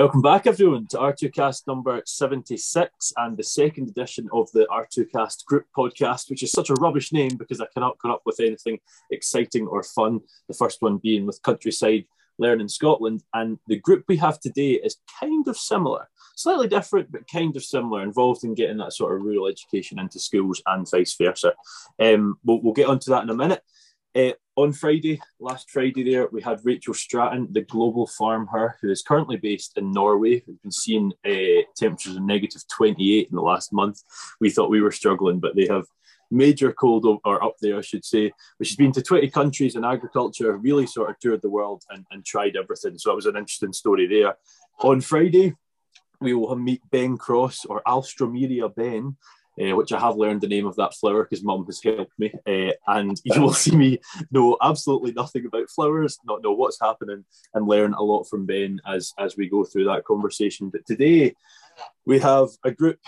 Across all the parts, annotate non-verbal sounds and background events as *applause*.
Welcome back, everyone, to R2Cast number 76 and the second edition of the R2Cast group podcast, which is such a rubbish name because I cannot come up with anything exciting or fun. The first one being with Countryside Learning Scotland. And the group we have today is kind of similar, slightly different, but kind of similar, involved in getting that sort of rural education into schools and vice versa. Um, we'll, we'll get onto that in a minute. Uh, on Friday, last Friday, there we had Rachel Stratton, the global farm her, who is currently based in Norway. We've been seeing uh, temperatures of negative 28 in the last month. We thought we were struggling, but they have major cold or up there, I should say, which has been to 20 countries in agriculture, really sort of toured the world and, and tried everything. So it was an interesting story there. On Friday, we will meet Ben Cross or Alstroemeria Ben, uh, which I have learned the name of that flower because mum has helped me. Uh, and *laughs* you will see me know absolutely nothing about flowers, not know what's happening, and learn a lot from Ben as, as we go through that conversation. But today we have a group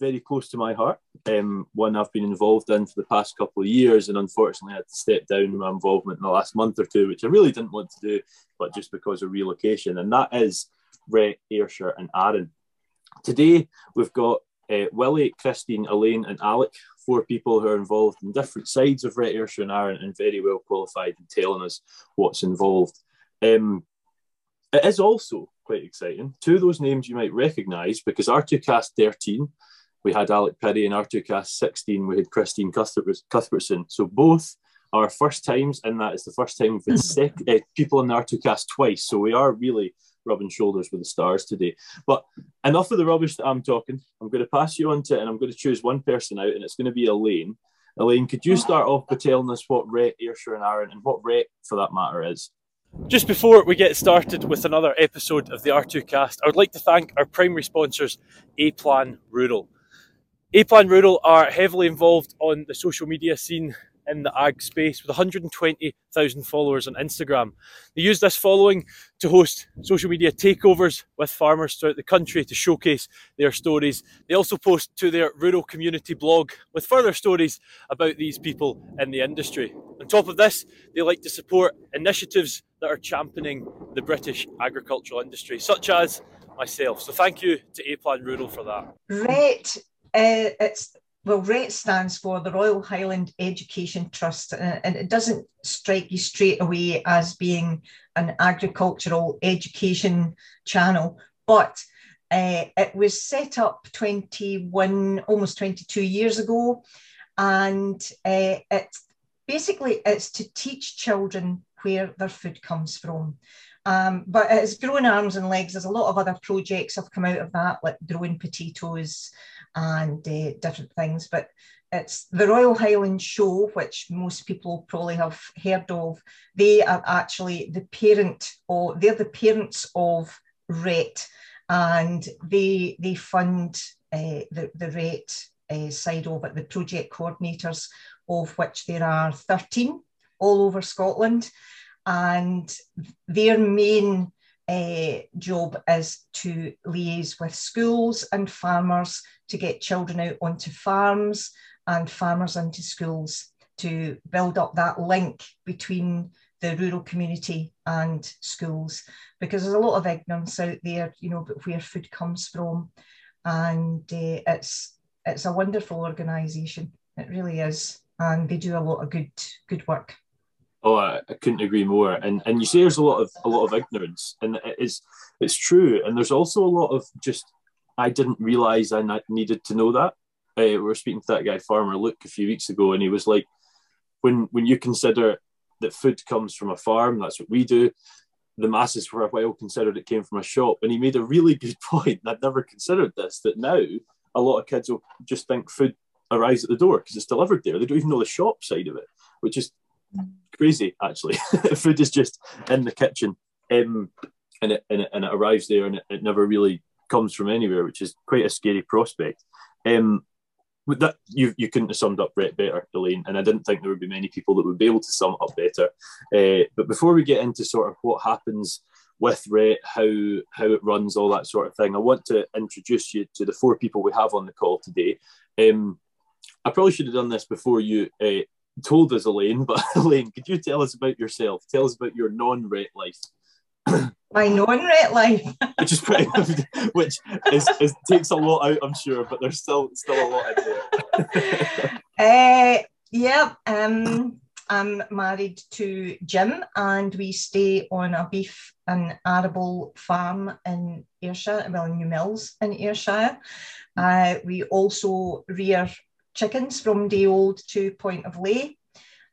very close to my heart, um, one I've been involved in for the past couple of years, and unfortunately I had to step down my involvement in the last month or two, which I really didn't want to do, but just because of relocation, and that is RHET, Ayrshire, and Arran. Today we've got uh, Willie, Christine, Elaine, and Alec, four people who are involved in different sides of RHET, Ayrshire, and Arran, and very well qualified in telling us what's involved. Um, it is also quite exciting. Two of those names you might recognise because R2Cast 13, we had Alec Perry, and R2Cast 16, we had Christine Cuthbertson. So both are first times, and that is the first time we've had *laughs* sec- uh, people in the R2Cast twice. So we are really rubbing shoulders with the stars today. But enough of the rubbish that I'm talking. I'm going to pass you on to, and I'm going to choose one person out, and it's going to be Elaine. Elaine, could you start off by telling us what RHET, Ayrshire, and Arran, and what RHET, for that matter, is? Just before we get started with another episode of the R2 cast, I would like to thank our primary sponsors, A Plan Rural. A Plan Rural are heavily involved on the social media scene in the ag space with 120,000 followers on Instagram. They use this following to host social media takeovers with farmers throughout the country to showcase their stories. They also post to their rural community blog with further stories about these people in the industry. On top of this, they like to support initiatives that are championing the British agricultural industry, such as myself. So thank you to A Plan Rural for that. Right. Uh, it's well, RHET stands for the Royal Highland Education Trust, and it doesn't strike you straight away as being an agricultural education channel, but uh, it was set up 21, almost 22 years ago, and uh, it basically it's to teach children where their food comes from. Um, but it's grown arms and legs. There's a lot of other projects have come out of that, like growing potatoes and uh, different things. But it's the Royal Highland Show, which most people probably have heard of. They are actually the parent, or they're the parents of RHET, and they they fund uh, the the RHET uh, side of it, the project coordinators, of which there are 13 all over Scotland, and their main uh, job is to liaise with schools and farmers to get children out onto farms and farmers into schools to build up that link between the rural community and schools. Because there's a lot of ignorance out there you know but where food comes from. And uh, it's it's a wonderful organization it really is. And they do a lot of good good work Oh, I, I, couldn't agree more. And and you say there's a lot of a lot of ignorance, and it is it's true. And there's also a lot of just I didn't realize I needed to know that. Uh, we were speaking to that guy Farmer Luke a few weeks ago, and he was like, when when you consider that food comes from a farm, that's what we do. The masses for a while considered it came from a shop, and he made a really good *laughs* point. I'd never considered this. That now a lot of kids will just think food arrives at the door because it's delivered there. They don't even know the shop side of it, which is crazy actually. *laughs* Food is just in the kitchen, um, and it, and it and it arrives there, and it, it, never really comes from anywhere, which is quite a scary prospect. Um, that you you couldn't have summed up RHET better, Elaine, and I didn't think there would be many people that would be able to sum it up better. Uh, but before we get into sort of what happens with RHET, how how it runs, all that sort of thing, I want to introduce you to the four people we have on the call today. Um, I probably should have done this before you uh, *laughs* told us, Elaine, but *laughs* Elaine, could you tell us about yourself? Tell us about your non-RHET life. *coughs* My non-RHET life, *laughs* which is pretty, which is, is, takes a lot out, I'm sure, but there's still still a lot in there. uh, yeah, um, I'm married to Jim, and we stay on a beef and arable farm in Ayrshire, well, in Newmilns in Ayrshire. Uh, we also rear chickens from day old to point of lay.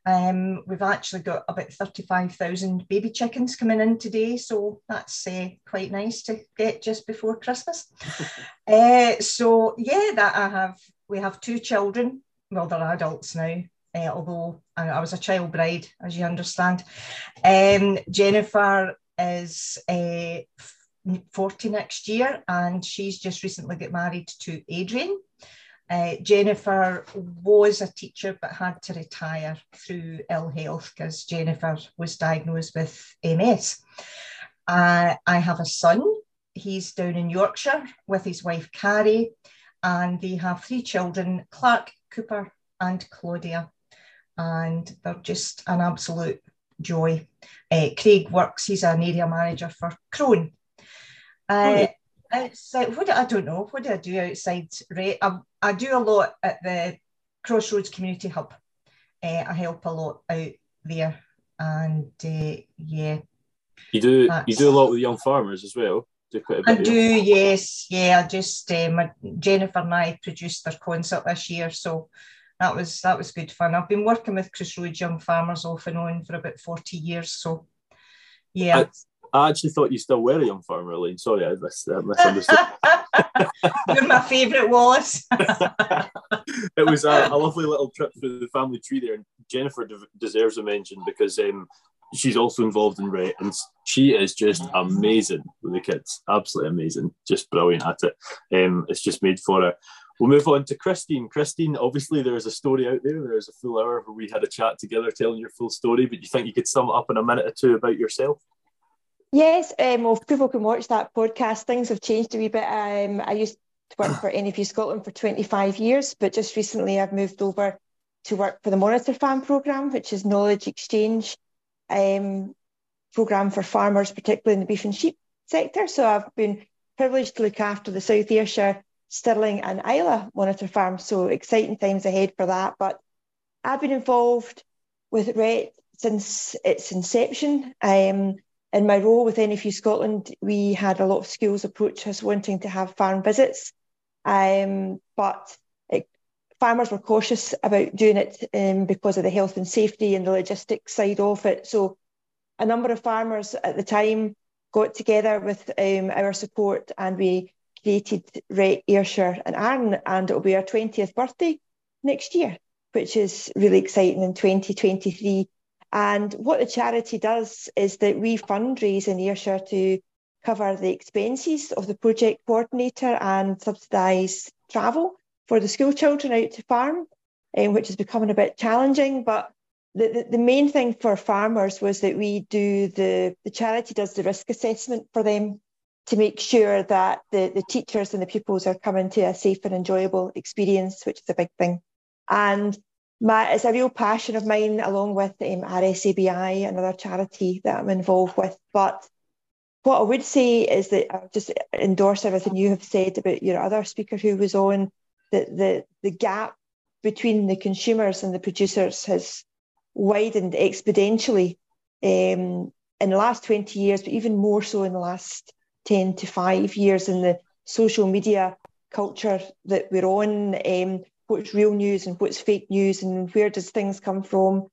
Um, we've actually got about 35,000 baby chickens coming in today, so that's uh, quite nice to get just before Christmas. *laughs* uh, so yeah, that I have. We have two children. Well, they're adults now, uh, although I, I, was a child bride, as you understand. Um, Jennifer is uh, 40 next year, and she's just recently got married to Adrian. Uh, Jennifer was a teacher but had to retire through ill health because Jennifer was diagnosed with MS. Uh, I have a son. He's down in Yorkshire with his wife Carrie, and they have three children Clark, Cooper, and Claudia. And they're just an absolute joy. Uh, Craig works, he's an area manager for Crone. Uh, outside, what do, I don't know, what do I do outside? Right, I, I do a lot at the Crossroads Community Hub. Uh, I help a lot out there, and uh, yeah. You do you do a lot with young farmers as well. Do quite a bit I do, yes, yeah. I just um, Jennifer and I produced their concert this year, so that was that was good fun. I've been working with Crossroads Young Farmers off and on for about forty years, so yeah. I, actually thought you still were a young farmer, Elaine. Sorry, I misunderstood. *laughs* You're my favourite, Wallace. *laughs* it was a, a, lovely little trip through the family tree there, and Jennifer de- deserves a mention because um, she's also involved in RHET, and she is just amazing with the kids. Absolutely amazing, just brilliant at it. Um, it's just made for her. We'll move on to Christine. Christine, obviously, there's a story out there. There's a full hour where we had a chat together telling your full story, but you think you could sum it up in a minute or two about yourself? Yes, um, well, people can watch that podcast, things have changed a wee bit. Um, I used to work for NFU Scotland for 25 years, but just recently I've moved over to work for the Monitor Farm programme, which is knowledge exchange um, programme for farmers, particularly in the beef and sheep sector. So I've been privileged to look after the South Ayrshire, Stirling and Isla Monitor Farm. So exciting times ahead for that. But I've been involved with RHET since its inception. Um, in my role with NFU Scotland, we had a lot of schools approach us wanting to have farm visits, um, but it, farmers were cautious about doing it um, because of the health and safety and the logistics side of it. So, a number of farmers at the time got together with um, our support and we created RHET Ayrshire and Arran, and it'll be our 20th birthday next year, which is really exciting in 2023 and what the charity does is that we fundraise in Ayrshire to cover the expenses of the project coordinator and subsidise travel for the school children out to farm, um, which is becoming a bit challenging. But the, the, the, main thing for farmers was that we do the, the charity does the risk assessment for them to make sure that the, the teachers and the pupils are coming to a safe and enjoyable experience, which is a big thing. And my, it's a real passion of mine, along with um, RSABI, another charity that I'm involved with. But what I would say is that I just endorse everything you have said about your other speaker who was on. That the the gap between the consumers and the producers has widened exponentially um, in the last 20 years, but even more so in the last 10 to 5 years in the social media culture that we're on. Um, what's real news and what's fake news and where does things come from.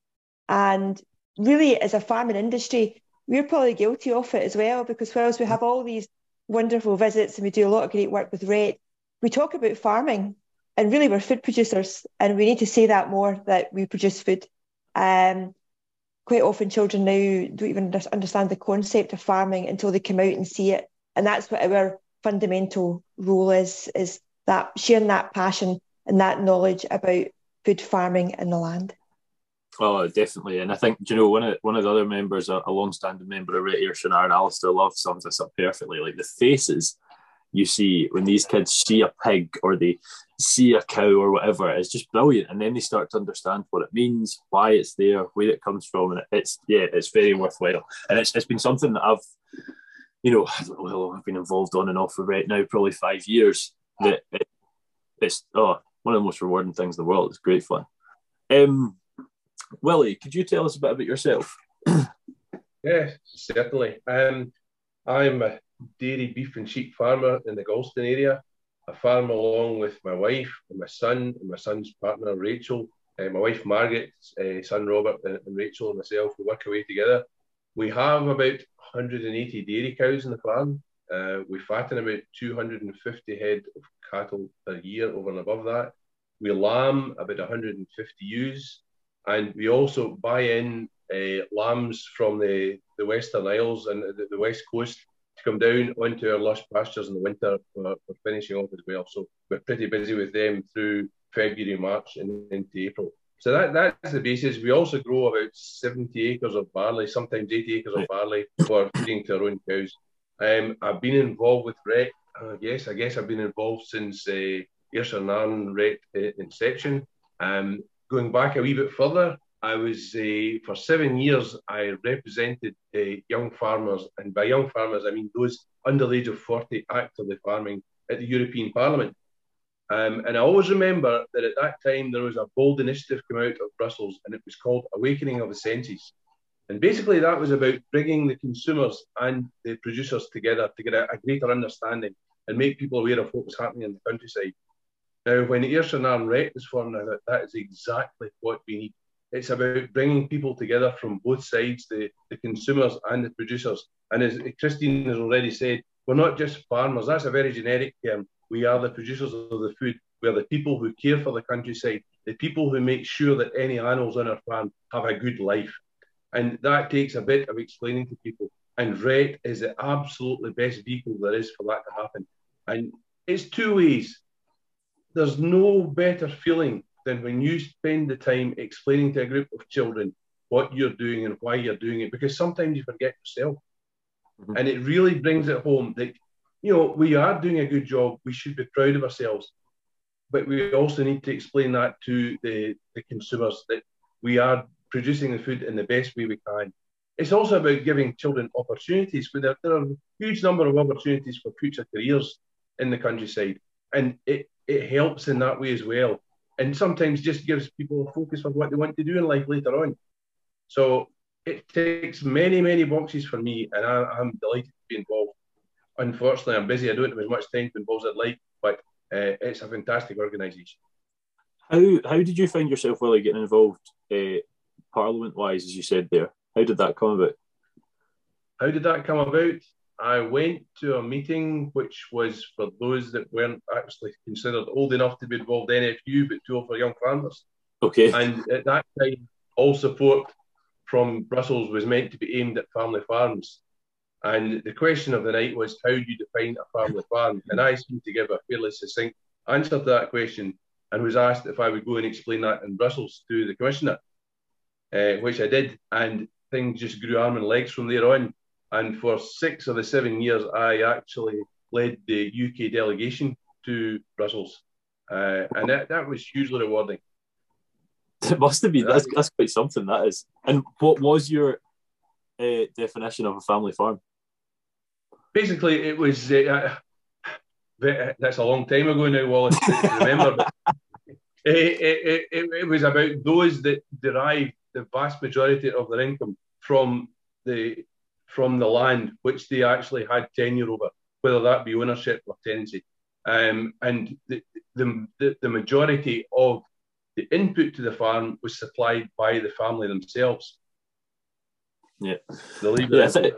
And really, as a farming industry, we're probably guilty of it as well because whilst we have all these wonderful visits and we do a lot of great work with RHET, we talk about farming and really we're food producers and we need to say that more that we produce food. Um, quite often children now don't even understand the concept of farming until they come out and see it. And that's what our fundamental role is, is that sharing that passion and that knowledge about food farming in the land. Oh, definitely. And I think, you know, one of one of the other members, a, a long-standing member of RHET Ayrshire, and Alistair Love, sums this up perfectly. Like the faces you see when these kids see a pig or they see a cow or whatever, it's just brilliant. And then they start to understand what it means, why it's there, where it comes from, and it's yeah, it's very worthwhile. And it's it's been something that I've you know, I don't know how long I've been involved on and off with RHET now, probably five years. That it, it's oh one of the most rewarding things in the world. It's great fun. Um, Willie, could you tell us a bit about yourself? yeah, certainly. Um, I'm a dairy, beef, and sheep farmer in the Galston area. I farm along with my wife and my son and my son's partner Rachel. Uh, my wife Margaret, uh, son Robert, and, and, Rachel and myself. We work away together. We have about 180 dairy cows in the farm. Uh, we fatten about 250 head of cattle per year over and above that. We lamb about 150 ewes, and we also buy in uh, lambs from the, the Western Isles and the, the, West Coast to come down onto our lush pastures in the winter for, for finishing off as well. So we're pretty busy with them through February, March, and into April. So that, that's the basis. We also grow about 70 acres of barley, sometimes 80 acres of barley for feeding to our own cows. Um, I've been involved with RHET. Uh, yes, I guess I've been involved since uh, Ayrshire RHET uh, inception. Um, going back a wee bit further, I was uh, for seven years. I represented uh, young farmers, and by young farmers, I mean those under the age of forty actively farming at the European Parliament. Um, and I always remember that at that time there was a bold initiative come out of Brussels, and it was called Awakening of the Senses. And basically, that was about bringing the consumers and the producers together to get a, a greater understanding and make people aware of what was happening in the countryside. Now, when Ayrshire Nairn RHET was formed, thought that is exactly what we need. It's about bringing people together from both sides, the, the consumers and the producers. And as Christine has already said, we're not just farmers. That's a very generic term. We are the producers of the food. We are the people who care for the countryside, the people who make sure that any animals on our farm have a good life. And that takes a bit of explaining to people. And RHET is the absolutely best vehicle there is for that to happen. And it's two ways. There's no better feeling than when you spend the time explaining to a group of children what you're doing and why you're doing it, because sometimes you forget yourself. Mm-hmm. And it really brings it home that, you know, we are doing a good job. We should be proud of ourselves. But we also need to explain that to the, the consumers that we are producing the food in the best way we can. It's also about giving children opportunities. There, there are a huge number of opportunities for future careers in the countryside. And it, it helps in that way as well and sometimes just gives people a focus on what they want to do in life later on. So it takes many, many boxes for me, and I, am delighted to be involved. Unfortunately, I'm busy. I don't have as much time to involve as I'd like, but uh, it's a fantastic organisation. How how did you find yourself, Willie, getting involved uh, Parliament wise, as you said there? How did that come about? How did that come about? I went to a meeting which was for those that weren't actually considered old enough to be involved in NFU, but to offer young farmers. Okay. And at that time, all support from Brussels was meant to be aimed at family farms. And the question of the night was, how do you define a family farm? And I seemed to give a fairly succinct answer to that question and was asked if I would go and explain that in Brussels to the commissioner, uh, which I did. And things just grew arm and legs from there on. And for six of the seven years, I actually led the UK delegation to Brussels. Uh, and that, that was hugely rewarding. *laughs* It must have been. That's, that's quite something, that is. And what was your uh, definition of a family farm? Basically, it was. Uh, that's a long time ago now, Wallace, remember. *laughs* it, it, it, it was about those that derive the vast majority of their income from the from the land which they actually had tenure over, whether that be ownership or tenancy. Um, and the, the, the majority of the input to the farm was supplied by the family themselves. Yeah. yeah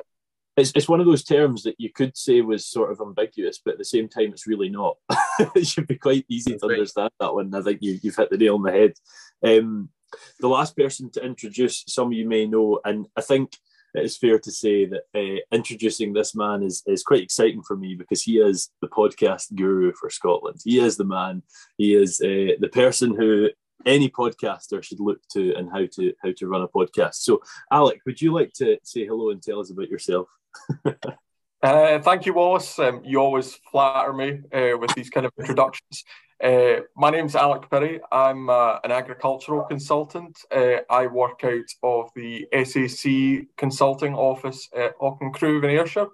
it's, it's one of those terms that you could say was sort of ambiguous, but at the same time, it's really not. *laughs* it should be quite easy That's to right. understand that one. I think you, you've hit the nail on the head. Um, the last person to introduce, some of you may know, and I think it is fair to say that uh, introducing this man is, is quite exciting for me because he is the podcast guru for Scotland. He is the man. He is uh, the person who any podcaster should look to and how to how to run a podcast. So, Alec, would you like to say hello and tell us about yourself? *laughs* uh, thank you, Wallace. Um, you always flatter me uh, with these kind of introductions. Uh, my name's Alec Perry. I'm uh, an agricultural consultant. Uh, I work out of the SAC consulting office at Auchincruive in Ayrshire.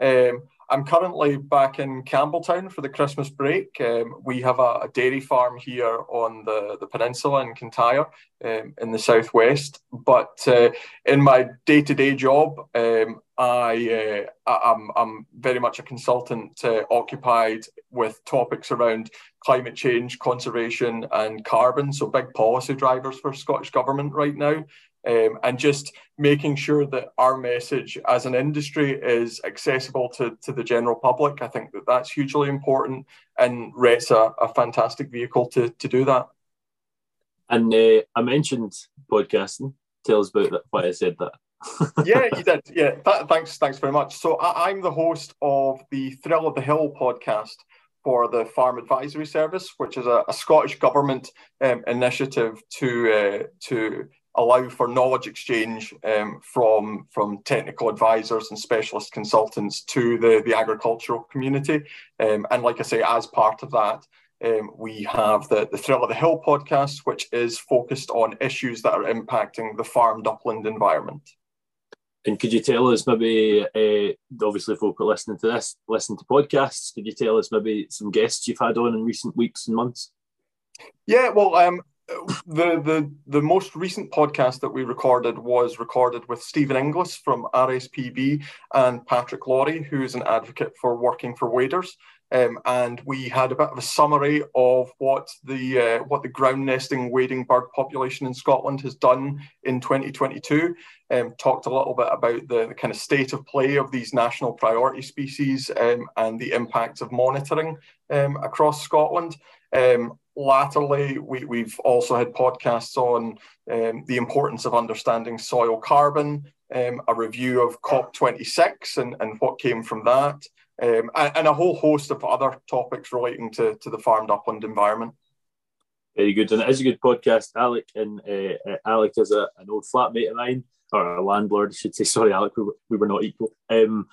Um, I'm currently back in Campbeltown for the Christmas break. Um, we have a, a, dairy farm here on the, the peninsula in Kintyre um, in the southwest. But uh, in my day to day job, um, I, uh, I'm, I'm very much a consultant uh, occupied with topics around climate change, conservation, and carbon. So, big policy drivers for Scottish Government right now um, and just making sure that our message as an industry is accessible to, to the general public. I think that that's hugely important, and RHET's a, a fantastic vehicle to, to do that. And uh, I mentioned podcasting. Tell us about that, why I said that. *laughs* yeah, you did. Yeah, th- thanks. Thanks very much. So I- I'm the host of the Thrill of the Hill podcast for the Farm Advisory Service, which is a, a Scottish government um, initiative to uh, to allow for knowledge exchange um, from, from technical advisors and specialist consultants to the, the agricultural community. Um, and like I say, as part of that, um, we have the, the Thrill of the Hill podcast, which is focused on issues that are impacting the farmed upland environment. And could you tell us maybe, uh, obviously, folk are listening to this, listen to podcasts. Could you tell us maybe some guests you've had on in recent weeks and months? Yeah, well, um, the the the most recent podcast that we recorded was recorded with Stephen Inglis from RSPB and Patrick Laurie, who is an advocate for working for waders. Um, and we had a bit of a summary of what the uh, what the ground nesting wading bird population in Scotland has done in 2022. Um, talked a little bit about the, the, kind of state of play of these national priority species um, and the impacts of monitoring um, across Scotland. Um, latterly, we, we've also had podcasts on um, the importance of understanding soil carbon, um, a review of COP26 and, and what came from that, um, and, and, a whole host of other topics relating to, to the farmed upland environment. Very good. And it is a good podcast. Alec and uh, uh Alec is a, an old flatmate of mine or a landlord, I should say. *laughs* Sorry, Alec, we were, we were not equal. Um,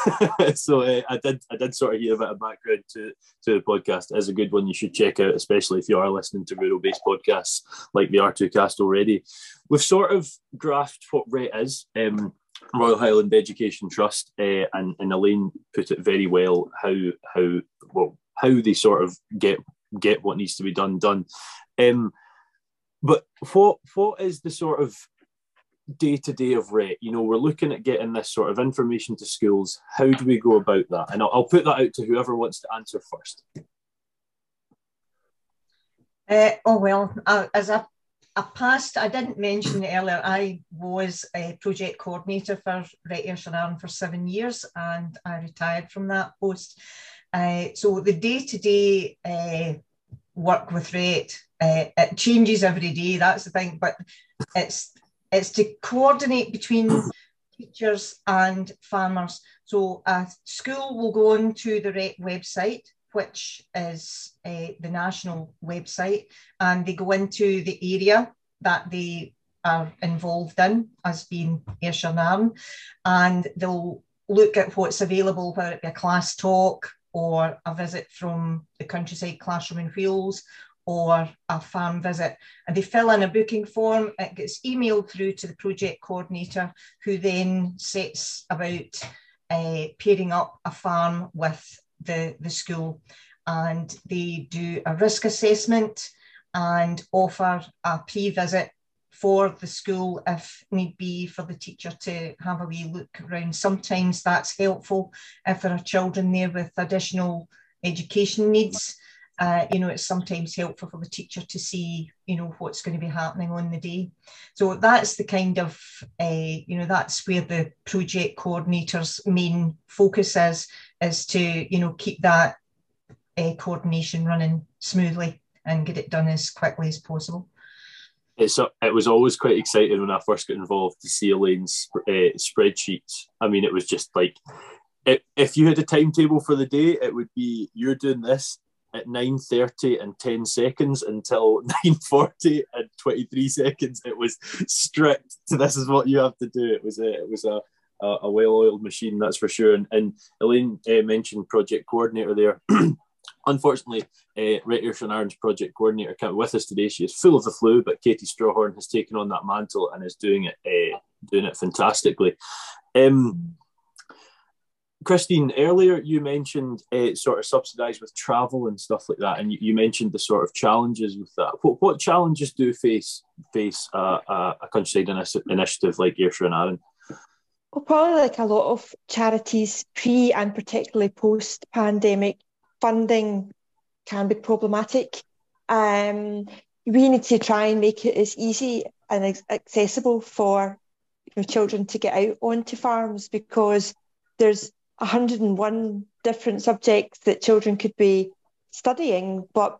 *laughs* so uh, I did I did sort of hear a bit of background to, to the podcast. It's a good one you should check out, especially if you are listening to rural based podcasts like the R2 cast already. We've sort of graphed what RHET is. Um, Royal Highland Education Trust, uh, and, and Elaine put it very well how how well how they sort of get get what needs to be done done. Um, but what what is the sort of day to day of RHET. you know, we're looking at getting this sort of information to schools. How do we go about that? And I'll, I'll put that out to whoever wants to answer first. Uh, oh, well, uh, as a, a past, I didn't mention earlier, I was a project coordinator for RHET Ayrshire for seven years and I retired from that post. Uh, so the day to day work with RHET uh, it changes every day, that's the thing, but it's it's to coordinate between *coughs* teachers and farmers. So a school will go on to the website, which is uh, the national website, and they go into the area that they are involved in as being Ayrshire and they'll look at what's available, whether it be a class talk or a visit from the countryside classroom in Wheels or a farm visit. And they fill in a booking form, it gets emailed through to the project coordinator, who then sets about uh, pairing up a farm with the, the school. And they do a risk assessment and offer a pre visit for the school if need be for the teacher to have a wee look around. Sometimes that's helpful if there are children there with additional education needs uh, you know, it's sometimes helpful for the teacher to see, you know, what's going to be happening on the day. So that's the kind of, uh, you know, that's where the project coordinator's main focus is, is to, you know, keep that uh, coordination running smoothly and get it done as quickly as possible. It's it was always quite exciting when I first got involved to see Elaine's uh, spreadsheets. I mean, it was just like if, if you had a timetable for the day, it would be you're doing this, at 9.30 and 10 seconds until *laughs* 9.40 and 23 seconds. It was strict. *laughs* This is what you have to do. It was a it was a a, well-oiled machine that's for sure. And, and elaine uh, mentioned project coordinator there. *clears throat* Unfortunately uh, RHET Ayrshire and Arran's project coordinator can't be with us today. She is full of the flu but katie strawhorn has taken on that mantle and is doing it uh, doing it fantastically. Um, Christine, earlier you mentioned uh, sort of subsidised with travel and stuff like that, and you, you, mentioned the sort of challenges with that. What, what challenges do face face a, countryside initiative like Ayrshire and Arran? Well, probably like a lot of charities pre and particularly post pandemic, funding can be problematic. Um, we need to try and make it as easy and accessible for you know, children to get out onto farms because there's 101 different subjects that children could be studying, but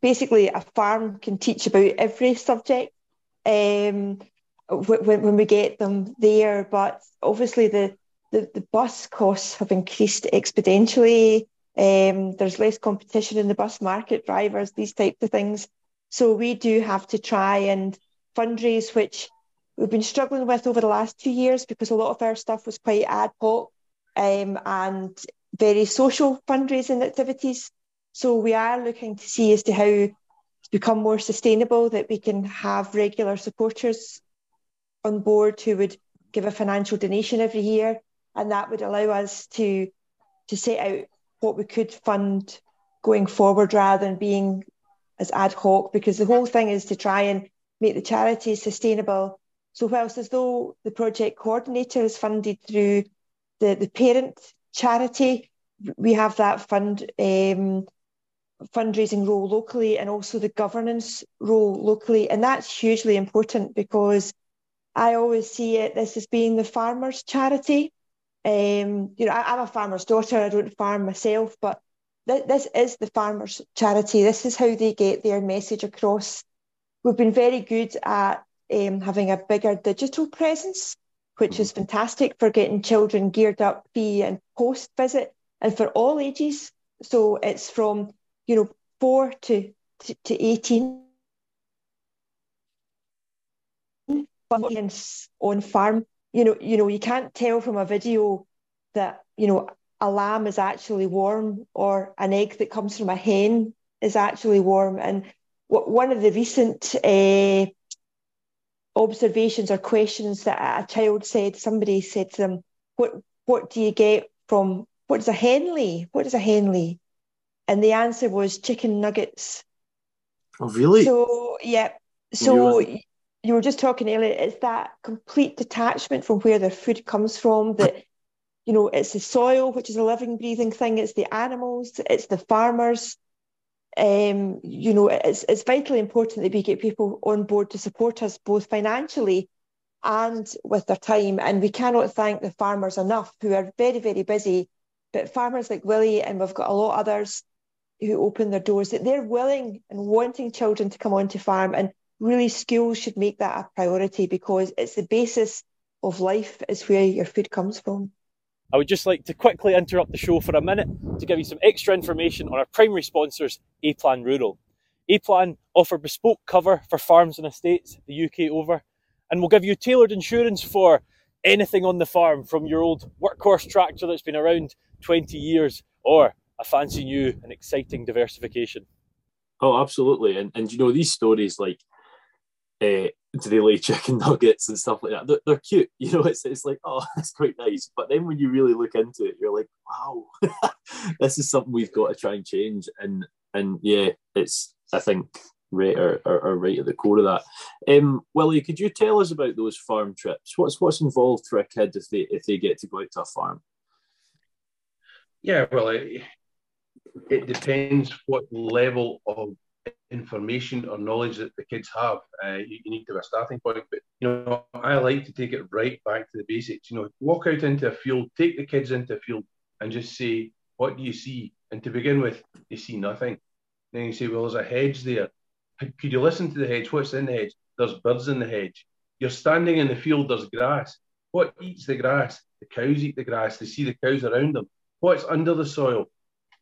basically a farm can teach about every subject um, when, when we get them there. But obviously the, the, the bus costs have increased exponentially. Um, there's less competition in the bus market, drivers, these types of things. So we do have to try and fundraise, which we've been struggling with over the last two years because a lot of our stuff was quite ad hoc um, and very social fundraising activities. So we are looking to see as to how to become more sustainable, that we can have regular supporters on board who would give a financial donation every year, and that would allow us to to set out what we could fund going forward rather than being as ad hoc. Because the whole thing is to try and make the charity sustainable. So whilst as though the project coordinator is funded through the, the parent charity, we have that fund um, fundraising role locally and also the governance role locally. And that's hugely important because I always see it this as being the farmer's charity. Um, you know, I, am a farmer's daughter, I don't farm myself, but th- this is the farmer's charity. This is how they get their message across. We've been very good at um, having a bigger digital presence which is fantastic for getting children geared up pre and post visit and for all ages. So it's from, you know, four to, to, to 18. on farm, you know, you know, you can't tell from a video that, you know, a lamb is actually warm or an egg that comes from a hen is actually warm. And one of the recent uh, observations or questions that a child said, somebody said to them, what, what do you get from, what is a Henley? What is a Henley? And the answer was chicken nuggets. Oh, really? So, yeah. So you were just talking earlier, it's that complete detachment from where their food comes from, that, you know, it's the soil, which is a living, breathing thing, it's the animals, it's the farmers, um, you know, it's, it's vitally important that we get people on board to support us both financially and with their time. And we cannot thank the farmers enough who are very, very busy. But farmers like Willie, and we've got a lot of others who open their doors, that they're willing and wanting children to come onto farm. And really, schools should make that a priority because it's the basis of life, is where your food comes from. I would just like to quickly interrupt the show for a minute to give you some extra information on our primary sponsors, A Plan Rural. A Plan offer bespoke cover for farms and estates the UK over, and will give you tailored insurance for anything on the farm from your old workhorse tractor that's been around 20 years or a fancy new and exciting diversification. Oh, absolutely. And, and you know, these stories like uh, they lay chicken *laughs* nuggets and stuff like that? They're, they're, cute, *laughs* you know. It's it's like oh, *laughs* that's quite nice. But then when you really look into it, you're like, wow, this is something we've got to try and change. And and yeah, it's I think right are, are, are right at the core of that. Um, Willie, could you tell us about those farm trips? What's what's involved for a kid if they if they get to go out to a farm? Yeah, well, it, it depends what level of information or knowledge that the kids have. Uh, you, you, need to have a starting point. But you know, I like to take it right back to the basics. You know, walk out into a field, take the kids into a field, and just say, "What do you see?" And to begin with, they see nothing. Then you say, "Well, there's a hedge there. Could you listen to the hedge? What's in the hedge? There's birds in the hedge. You're standing in the field. There's grass. What eats the grass? The cows eat the grass. They see the cows around them. What's under the soil?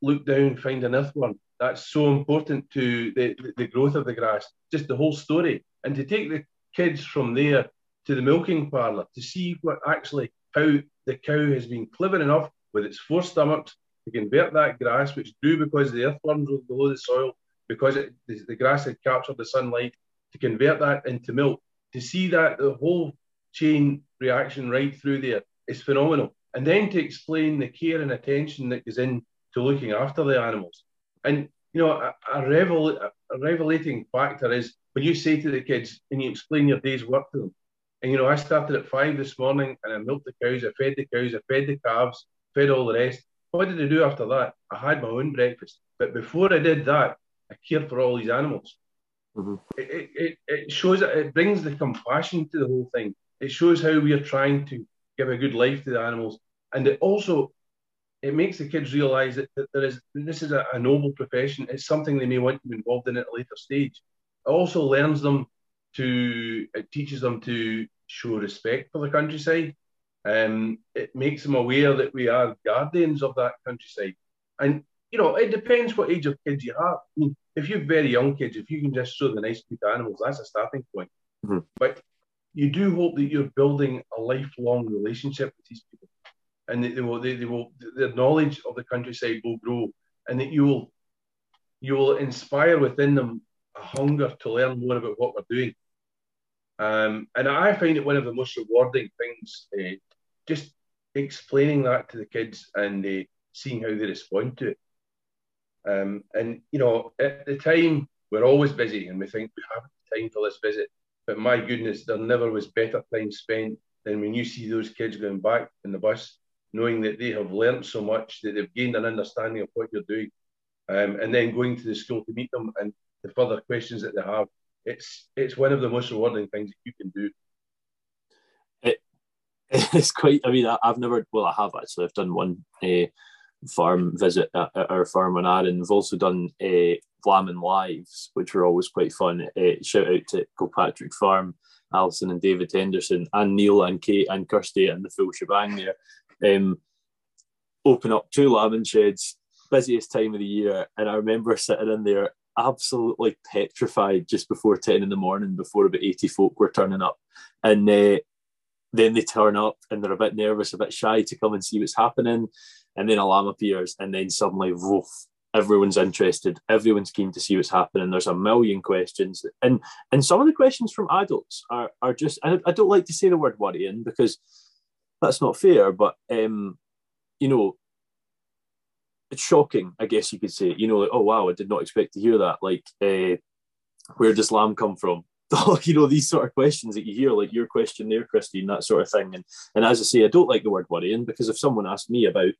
Look down, find an earthworm that's so important to the, the growth of the grass, just the whole story. And to take the kids from there to the milking parlour to see what actually how the cow has been clever enough with its four stomachs to convert that grass, which grew because the earthworms were below the soil, because it, the, grass had captured the sunlight, to convert that into milk. To see that the whole chain reaction right through there is phenomenal. and then to explain the care and attention that goes into looking after the animals. And you know, a, a, revel, a revelating factor is when you say to the kids and you explain your day's work to them. And you know, I started at five this morning and I milked the cows, I fed the cows, I fed the calves, fed all the rest. What did I do after that? I had my own breakfast. But before I did that, I cared for all these animals. Mm-hmm. It, it, it shows that it brings the compassion to the whole thing. It shows how we are trying to give a good life to the animals. And it also it makes the kids realize that, that there is this is a, a, noble profession. It's something they may want to be involved in at a later stage. It also learns them to it teaches them to show respect for the countryside. Um, it makes them aware that we are guardians of that countryside. And you know, it depends what age of kids you have. I mean, if you've very young kids, if you can just show the nice good animals, that's a starting point. Mm-hmm. But you do hope that you're building a lifelong relationship with these people and they, will, they, they will, their knowledge of the countryside will grow, and that you will, you will inspire within them a hunger to learn more about what we're doing. Um, and I find it one of the most rewarding things, uh, just explaining that to the kids and uh, seeing how they respond to it. Um, and you know, at the time, we're always busy, and we think we have time for this visit. But my goodness, there never was better time spent than when you see those kids going back in the bus knowing that they have learnt so much, that they've gained an understanding of what you're doing, um, and then going to the school to meet them and the further questions that they have. It's it's one of the most rewarding things that you can do. It, *laughs* it's quite. I mean, I, have never. Well, I have actually. I've done one uh, farm visit at, at our farm in Arran. We've also done uh, lambing lives, which were always quite fun. Uh, shout out to Kilpatrick Farm, Alison and David Henderson, and Neil and Kate and Kirsty and the full shebang there um, open up two lambing sheds, busiest time of the year. And I remember sitting in there absolutely petrified just before 10 in the morning, before about 80 folk were turning up. And uh, then they turn up and they're a bit nervous, a bit shy to come and see what's happening. And then a lamb appears, and then suddenly, woof, everyone's interested. Everyone's keen to see what's happening. There's a million questions, and and some of the questions from adults are are just. I, I don't like to say the word worrying because that's not fair. But um, you know, it's shocking. I guess you could say. You know, like oh wow, I did not expect to hear that. Like, uh, where does lamb come from? *laughs* you know these sort of questions that you hear, like your question there, Christine, that sort of thing. And and as I say, I don't like the word worrying because if someone asked me about,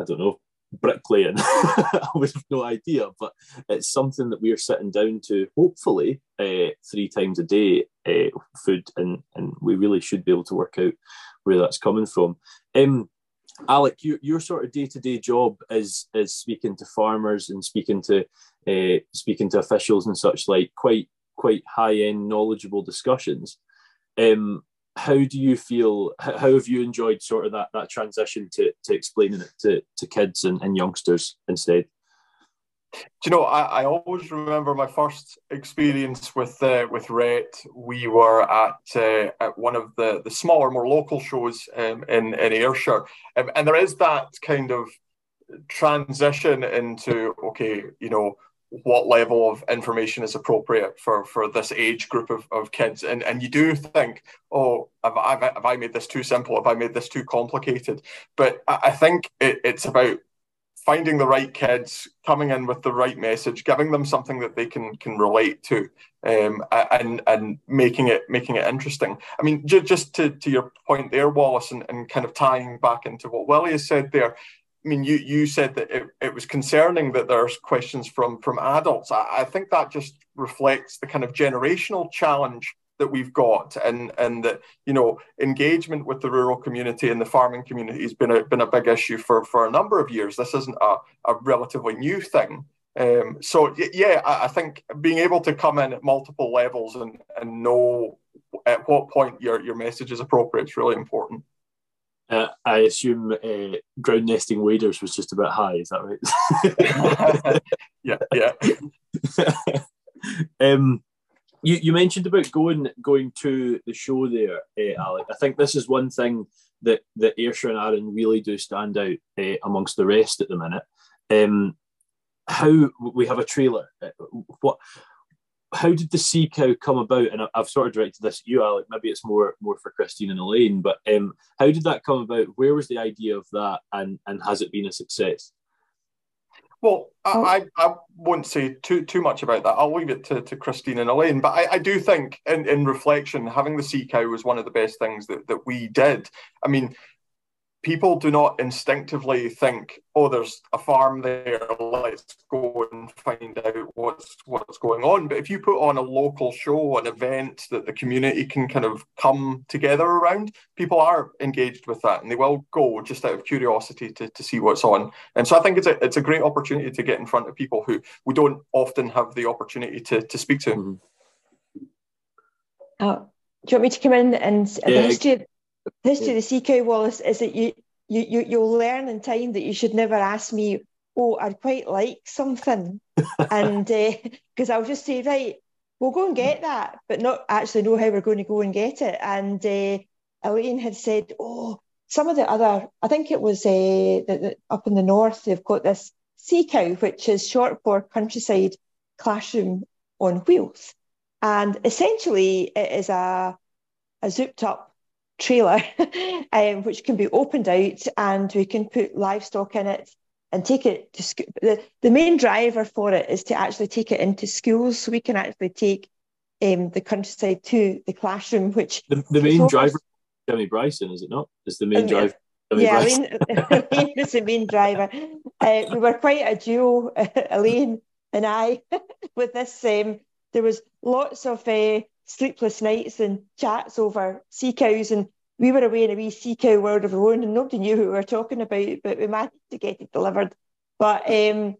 I don't know, bricklaying, *laughs* I would have no idea. But it's something that we are sitting down to, hopefully, uh, three times a day, uh, food, and and we really should be able to work out where that's coming from. Um, Alec, your, your sort of day to day job is is speaking to farmers and speaking to uh, speaking to officials and such like quite quite high end knowledgeable discussions. Um, how do you feel? How, have you enjoyed sort of that that transition to to explaining it to to kids and, and youngsters instead? Do you know, I, I always remember my first experience with uh, with RHET. We were at uh, at one of the, the smaller, more local shows um, in in Ayrshire, um, and there is that kind of transition into okay, you know, what level of information is appropriate for for this age group of, of kids. And and you do think oh have I, have I made this too simple? Have I made this too complicated? But I, I think it, it's about finding the right kids, coming in with the right message, giving them something that they can can relate to, um, and and making it making it interesting. I mean, just to, to your point there, Wallace, and, and kind of tying back into what Willie has said there. I mean, you you said that it, it was concerning that there's questions from from adults. I, I think that just reflects the kind of generational challenge that we've got and and that you know engagement with the rural community and the farming community has been a been a big issue for for a number of years this isn't a, a relatively new thing um, so yeah I, I, think being able to come in at multiple levels and and know at what point your your message is appropriate is really important uh, I assume uh, ground nesting waders was just about high. Is that right? *laughs* *laughs* yeah, yeah. *laughs* um, you, you mentioned about going going to the show there, uh, Alec. I think this is one thing that that Ayrshire and Arran really do stand out uh, amongst the rest at the minute. Um, how we have a trailer. Uh, what how did the sea cow come about? And I've sort of directed this at you, Alec. Maybe it's more more for Christine and Elaine. But um, how did that come about? Where was the idea of that, and and has it been a success? Well, oh. I, I, won't say too too much about that. I'll leave it to, to Christine and Elaine. But I, I do think, in, in reflection, having the sea cow was one of the best things that, that we did. I mean, people do not instinctively think, "Oh, there's a farm there. Let's go and find out what's what's going on." But if you put on a local show, an event that the community can kind of come together around, people are engaged with that, and they will go just out of curiosity to, to see what's on. And so I think it's a it's a great opportunity to get in front of people who we don't often have the opportunity to to speak to. Mm-hmm. Uh, do you want me to come in and yeah. the history? History of the sea cow Wallace is that you, you, you, you'll learn in time that you should never ask me, oh, I'd quite like something. *laughs* and because uh, I'll just say, right, we'll go and get that, but not actually know how we're going to go and get it. And uh, Elaine had said, oh, some of the other, I think it was uh, the, the, up in the north, they've got this sea cow, which is short for countryside classroom on wheels. And essentially, it is a, a zooped up trailer, *laughs* um, which can be opened out and we can put livestock in it and take it to school. The, the main driver for it is to actually take it into schools so we can actually take um, the countryside to the classroom, which the, the main driver, Jimmy Bryson, is it not? Is the main um, driver? yeah, Elaine, *laughs* Elaine is the main driver. Uh, we were quite a duo, *laughs* Elaine and I, with this. Um, there was lots of uh, sleepless nights and chats over sea cows. And we were away in a wee sea cow world of our own, and nobody knew who we were talking about, but we managed to get it delivered. But um,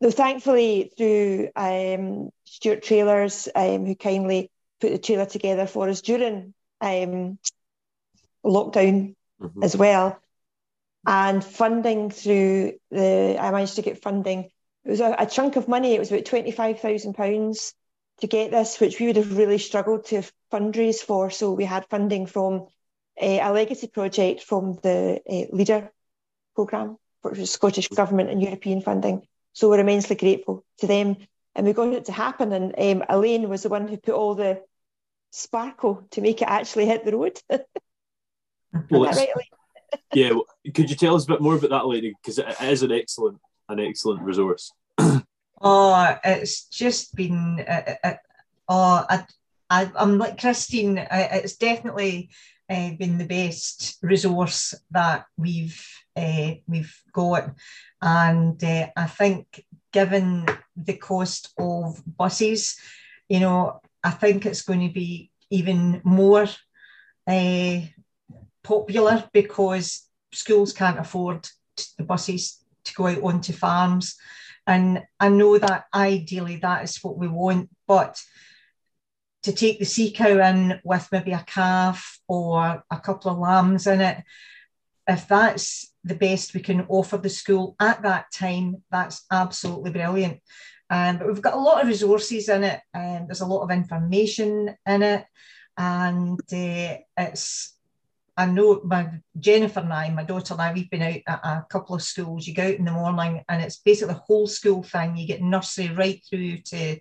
though thankfully through um, Stuart Trailers, um, who kindly put the trailer together for us during um, lockdown mm-hmm. as well, and funding through the, I managed to get funding. It was a, a chunk of money. It was about twenty five thousand pounds to get this, which we would have really struggled to fundraise for. So we had funding from uh, a legacy project from the uh, LEADER programme, which was Scottish Government and European funding. So we're immensely grateful to them. And we got it to happen. And um, Elaine was the one who put all the sparkle to make it actually hit the road. *laughs* well, right, yeah, could you tell us a bit more about that lady? Because it is an excellent, an excellent resource. *clears throat* Oh, it's just been. Uh, uh, oh, I, I, am like Christine. Uh, it's definitely uh, been the best resource that we've uh, we've got, and uh, I think given the cost of buses, you know, I think it's going to be even more popular because schools can't afford the buses to go out onto farms. And I know that ideally that is what we want, but to take the sea cow in with maybe a calf or a couple of lambs in it, if that's the best we can offer the school at that time, that's absolutely brilliant. Um, but we've got a lot of resources in it, and there's a lot of information in it, and uh, it's I know my Jennifer and I, my daughter and I, we've been out at a couple of schools. You go out in the morning and it's basically a whole school thing. You get nursery right through to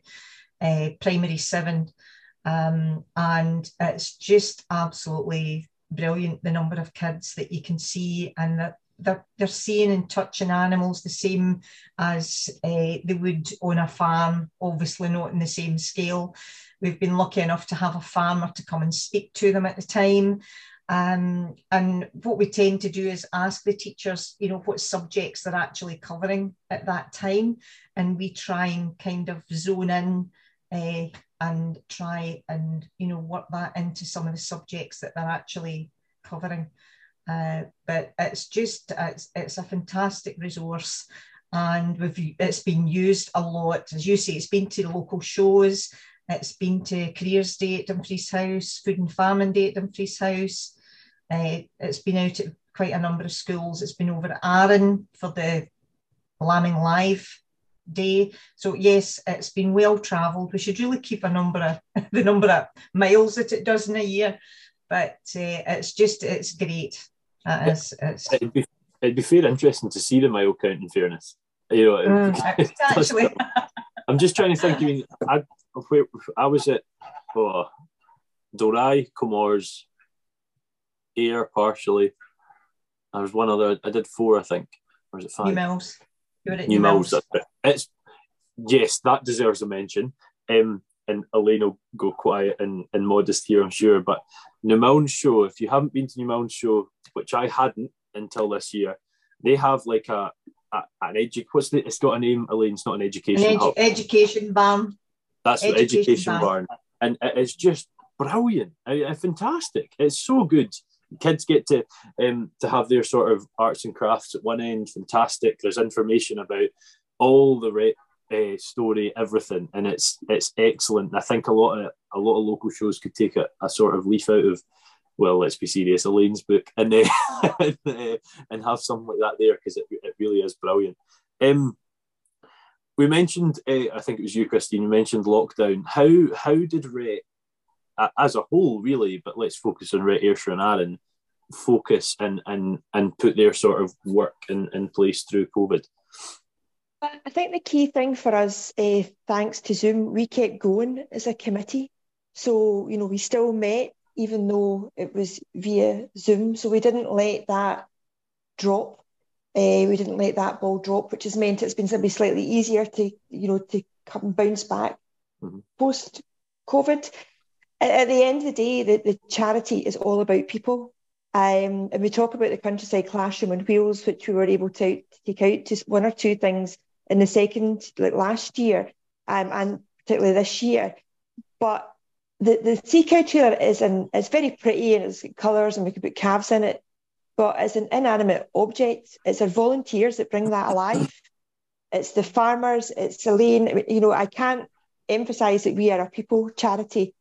uh, primary seven. Um, and it's just absolutely brilliant the number of kids that you can see and that they're, they're seeing and touching animals the same as uh, they would on a farm, obviously not in the same scale. We've been lucky enough to have a farmer to come and speak to them at the time. Um, and what we tend to do is ask the teachers, you know, what subjects they're actually covering at that time. And we try and kind of zone in uh, and try and, you know, work that into some of the subjects that they're actually covering. Uh, but it's just, it's, it's a fantastic resource and we've, it's been used a lot. As you say, it's been to local shows, it's been to Careers Day at Dumfries House, Food and Farming Day at Dumfries House. Uh, it's been out at quite a number of schools. It's been over at Arran for the Lambing Live day. So yes, it's been well travelled. We should really keep a number of *laughs* the number of miles that it does in a year, but uh, it's just it's great. It is, it's... It'd be it'd be fair interesting to see the mile count. In fairness, you know, mm, *laughs* actually. I'm just trying to think. I mean, I where I was at oh, Dalry, Comores, Ayr partially. There was one other. I did four, I think. Or was it five? You were at Newmilns. It. It's yes, that deserves a mention. Um, and Elaine will go quiet and, and modest here, I'm sure. But Newmilns show, if you haven't been to Newmilns show, which I hadn't until this year, they have like a, a an edu. What's the? It's got a name, Elaine. It's not an An education edu- hub. education barn. That's the education education barn. barn, and it's just brilliant, I- I- fantastic. It's so good. Kids get to um, to have their sort of arts and crafts at one end. Fantastic. There's information about all the re- uh, story, everything, and it's it's excellent. I think a lot of a lot of local shows could take a, a sort of leaf out of. Well, let's be serious, Elaine's book, and uh, *laughs* and, uh, and have something like that there because it, it really is brilliant. Um, we mentioned, uh, I think it was you, Christine. You mentioned lockdown. How how did RHET, a- as a whole, really, but let's focus on RHET Ayrshire and Arran, focus and and and put their sort of work in, in place through COVID. I think the key thing for us, uh, thanks to Zoom, we kept going as a committee. So, you know, we still met even though it was via Zoom. So we didn't let that drop. Uh, we didn't let that ball drop, which has meant it's been maybe slightly easier to, you know, to come bounce back Mhm. post COVID. At, the end of the day, the, the charity is all about people. Um, and we talk about the countryside classroom on wheels, which we were able to, to take out to one or two things in the second, like last year, um, and particularly this year. But the the sea cow trailer is an is very pretty and it's got colours and we can put calves in it. But it's an inanimate object, it's our volunteers that bring that alive. It's the farmers, it's Elaine. You know, I can't emphasise that we are a people charity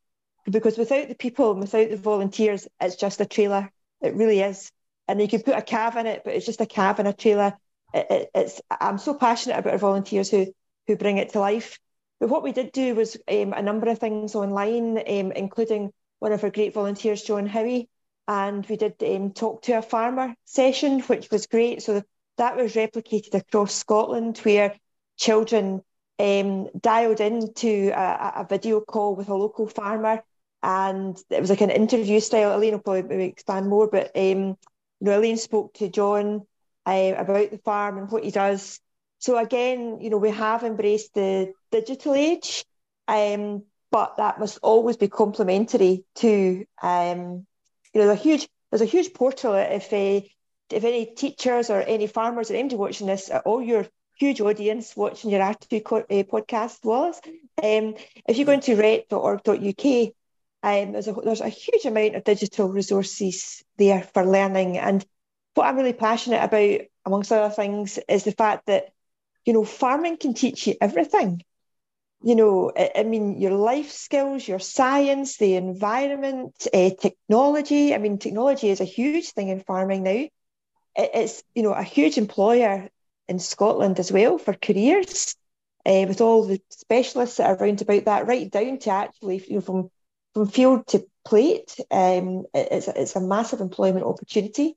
because without the people without the volunteers, it's just a trailer. It really is. And you can put a cab in it, but it's just a cab and a trailer. It, it, it's I'm so passionate about our volunteers who who bring it to life. But what we did do was um, a number of things online, um, including one of our great volunteers, John Howie, and we did um, talk to a farmer session, which was great. So that was replicated across Scotland, where children um, dialed into a, a video call with a local farmer, and it was like an interview style. Elaine will probably expand more, but um, you know, Elaine spoke to John uh, about the farm and what he does. So again, you know, we have embraced the digital age, um, but that must always be complementary to, um, you know, there's a huge there's a huge portal. If uh, if any teachers or any farmers or anybody watching this, all your huge audience watching your R2 co- uh, podcast was, um, if you go into rhet.org.uk, um, there's a there's a huge amount of digital resources there for learning. And what I'm really passionate about, amongst other things, is the fact that you know farming can teach you everything. You know, I, I mean, your life skills, your science, the environment, uh, technology. I mean, technology is a huge thing in farming now. It, it's you know a huge employer in Scotland as well for careers, uh, with all the specialists that are around about that, right down to actually you know from from field to plate. Um, it's a, it's a massive employment opportunity.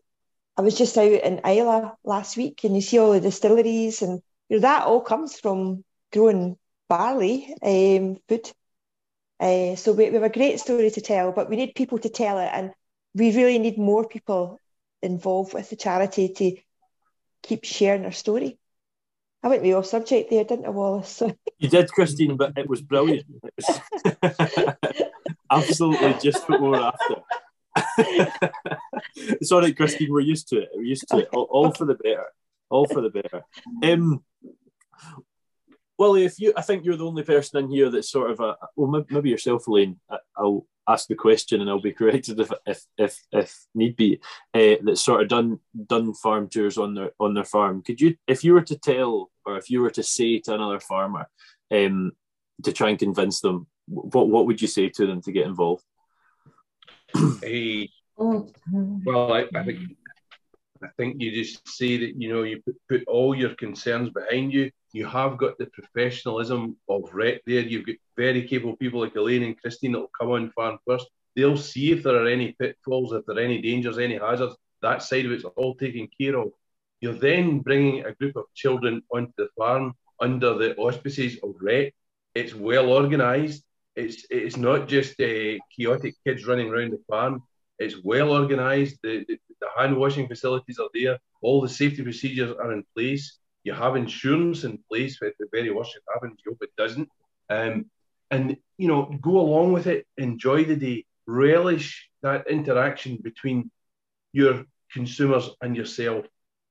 I was just out in Islay last week, and you see all the distilleries, and you know that all comes from growing barley um, food. Uh, so we, we have a great story to tell, but we need people to tell it, and we really need more people involved with the charity to keep sharing our story. I went way off subject there, didn't I, Wallace? *laughs* You did, Christine, but it was brilliant. *laughs* *laughs* Absolutely just what we were after. *laughs* it's all right, Christine. We're used to it. We're used to it. All, all for the better. All for the better. Um, if you, I think you're the only person in here that's sort of a, well, maybe, yourself, Elaine. I'll ask the question and I'll be corrected if if if, if need be. Uh, that's sort of done done farm tours on their on their farm. Could you, if you were to tell, or if you were to say to another farmer, um, to try and convince them, what what would you say to them to get involved? Hey, Oh, well, I, I think I think you just say that you know you put, put all your concerns behind you. You have got the professionalism of RHET there. You've got very capable people like Elaine and Christine that will come on farm first. They'll see if there are any pitfalls, if there are any dangers, any hazards. That side of it's all taken care of. You're then bringing a group of children onto the farm under the auspices of RHET. It's well organised. It's it's not just uh, chaotic kids running around the farm. It's well organised. The, the, the hand washing facilities are there. All the safety procedures are in place. You have insurance in place. If the very worst happens, you hope it doesn't. Um, and you know, go along with it. Enjoy the day. Relish that interaction between your consumers and yourself.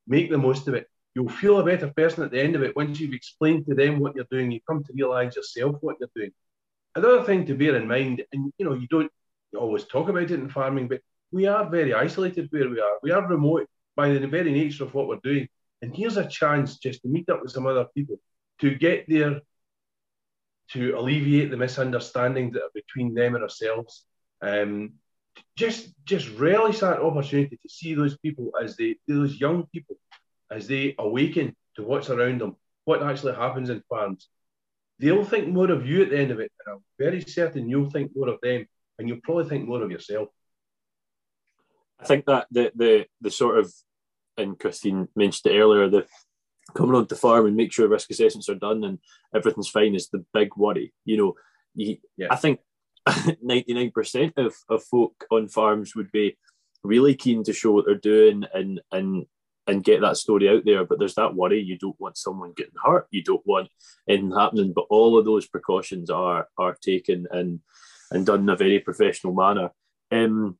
Make the most of it. You'll feel a better person at the end of it once you've explained to them what you're doing. You come to realise yourself what you're doing. Another thing to bear in mind, and you know, you don't always talk about it in farming, but we are very isolated where we are. We are remote by the very nature of what we're doing. And here's a chance just to meet up with some other people to get there to alleviate the misunderstandings that are between them and ourselves. Um, just just relish that opportunity to see those people as they those young people as they awaken to what's around them, what actually happens in farms. They'll think more of you at the end of it, and I'm very certain you'll think more of them, and you'll probably think more of yourself. I think that the the the sort of and Christine mentioned it earlier, the coming onto the farm and make sure risk assessments are done and everything's fine is the big worry. You know, you, yeah. I think *laughs* 99% of, of folk on farms would be really keen to show what they're doing and and and get that story out there. But there's that worry you don't want someone getting hurt, you don't want anything happening. But all of those precautions are are taken and and done in a very professional manner. Um,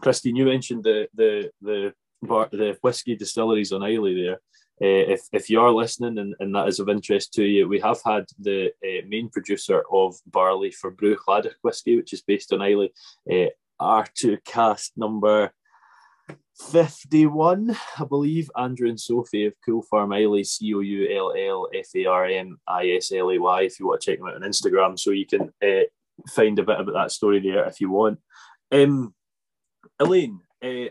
Christine, you mentioned the the the bar, the whiskey distilleries on Islay there. Uh, if, if you are listening and, and that is of interest to you, we have had the uh, main producer of barley for Bruichladdich whiskey, which is based on Islay, uh, R2 cask number 51, I believe. Andrew and Sophie of Coull Farm Islay, C O U L L F A R M I S L A Y, if you want to check them out on Instagram. So you can uh, find a bit about that story there if you want. Um, Elaine, uh,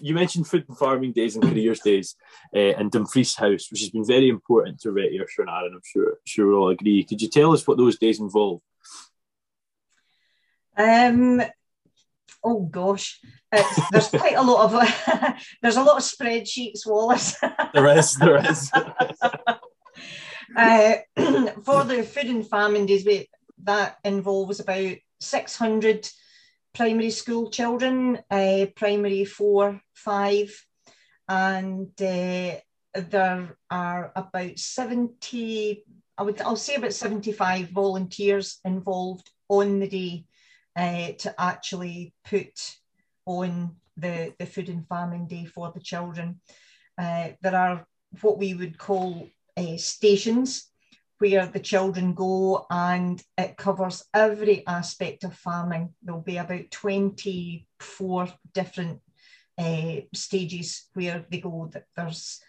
you mentioned food and farming days and careers days uh, and Dumfries House, which has been very important to RHET Ayrshire and Arran. I'm sure, sure we'll all agree. Could you tell us what those days involve? Um, oh gosh, it's, there's quite a lot of *laughs* there's a lot of spreadsheets, Wallace. *laughs* there is, there is. uh, *clears throat* for the food and famine days, we, that involves about 600 primary school children, uh, primary four, five, and uh, there are about 70, I would, I'll say about 75 volunteers involved on the day uh, to actually put on the, the food and farming day for the children. Uh, there are what we would call uh, stations where the children go and it covers every aspect of farming. There'll be about 24 different uh, stages where they go. There's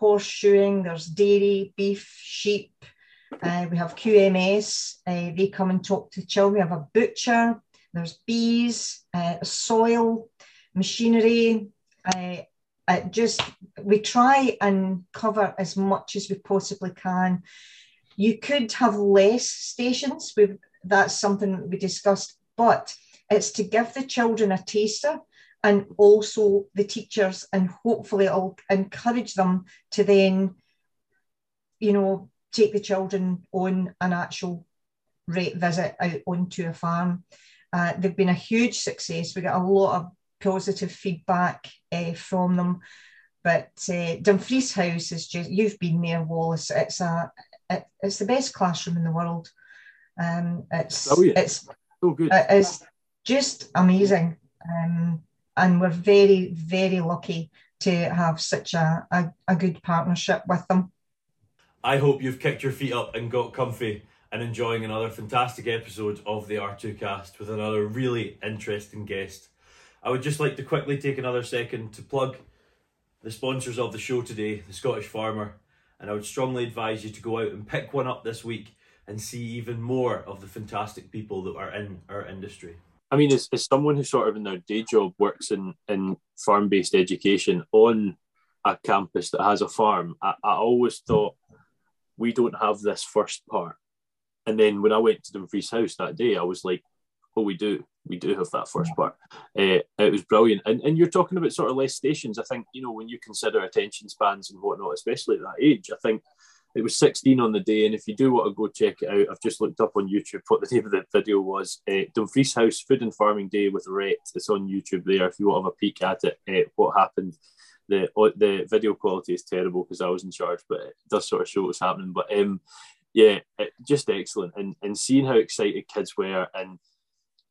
horseshoeing, there's dairy, beef, sheep. Uh, we have QMS, uh, they come and talk to the children. We have a butcher, there's bees, uh, soil, machinery. Uh, just we try and cover as much as we possibly can you could have less stations. We've, that's something we discussed, but it's to give the children a taster and also the teachers, and hopefully it'll encourage them to then, you know, take the children on an actual RHET visit out onto a farm. Uh, they've been a huge success. We get a lot of positive feedback uh, from them. But uh, Dumfries House is just, you've been there, Wallace. It's a, it, it's the best classroom in the world. Um, it's oh, yeah. it's so good. It's just amazing, um, and we're very very lucky to have such a, a, a good partnership with them. I hope you've kicked your feet up and got comfy and enjoying another fantastic episode of the R2 cast with another really interesting guest. I would just like to quickly take another second to plug the sponsors of the show today, the Scottish Farmer, and I would strongly advise you to go out and pick one up this week and see even more of the fantastic people that are in our industry. I mean, as, as someone who sort of in their day job works in, in farm based education on a campus that has a farm, I, I always thought we don't have this first part. And then when I went to Dumfries House that day, I was like, oh, we do we do have that first part. Uh, it was brilliant. And, and you're talking about sort of less stations. I think, you know, when you consider attention spans and whatnot, especially at that age, I think it was 16 on the day. And if you do want to go check it out, I've just looked up on YouTube what the *laughs* name of the video was. Uh, Dumfries House Food and Farming Day with RHET. It's on YouTube there. If you want to have a peek at it, uh, what happened. The the video quality is terrible because I was in charge, but it does sort of show what's happening. But um, yeah, it, just excellent. And and seeing how excited kids were and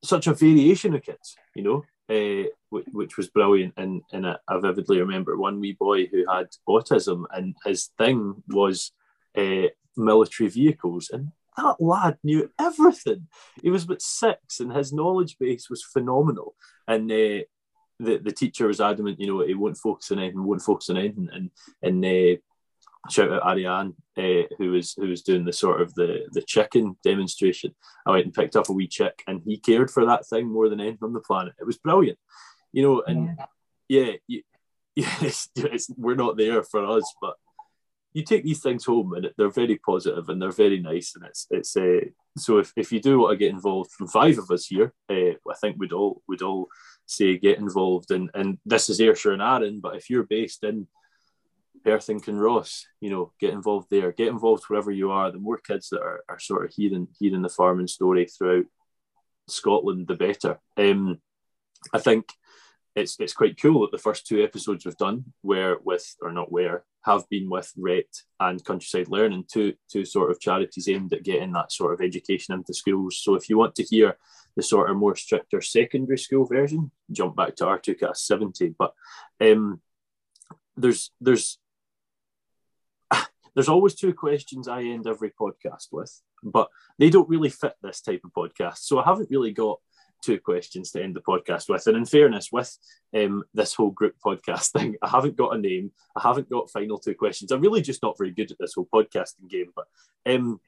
such a variation of kids, you know, uh, which, which, was brilliant. And, and I, I, vividly remember one wee boy who had autism, and his thing was uh, military vehicles. And that lad knew everything. He was but six, and his knowledge base was phenomenal. And uh, the, the teacher was adamant, you know, he won't focus on anything, won't focus on anything. And, and uh, shout out Ariane, uh, who was who was doing the sort of the the chicken demonstration. I went and picked up a wee chick, and he cared for that thing more than anything on the planet. It was brilliant, you know. And yeah, yeah, yeah it's, it's, we're not there for us, but you take these things home, and they're very positive and they're very nice, and it's it's uh, so if, if you do want to get involved, from five of us here, uh, I think we'd all we'd all say get involved, and and this is Ayrshire and Arran, but if you're based in Perth and Kinross, you know, get involved there, get involved wherever you are. The more kids that are, are sort of hearing hearing the farming story throughout Scotland, the better. Um, I think it's it's quite cool that the first two episodes we've done were with or not where have been with RHET and Countryside Learning, two two sort of charities aimed at getting that sort of education into schools. So if you want to hear the sort of more stricter secondary school version, jump back to R2Cast 70. But um, there's there's *sighs* there's always two questions I end every podcast with, but they don't really fit this type of podcast. So I haven't really got two questions to end the podcast with. And in fairness, with um, this whole group podcast *laughs* thing, I haven't got a name. I haven't got final two questions. I'm really just not very good at this whole podcasting game. But um,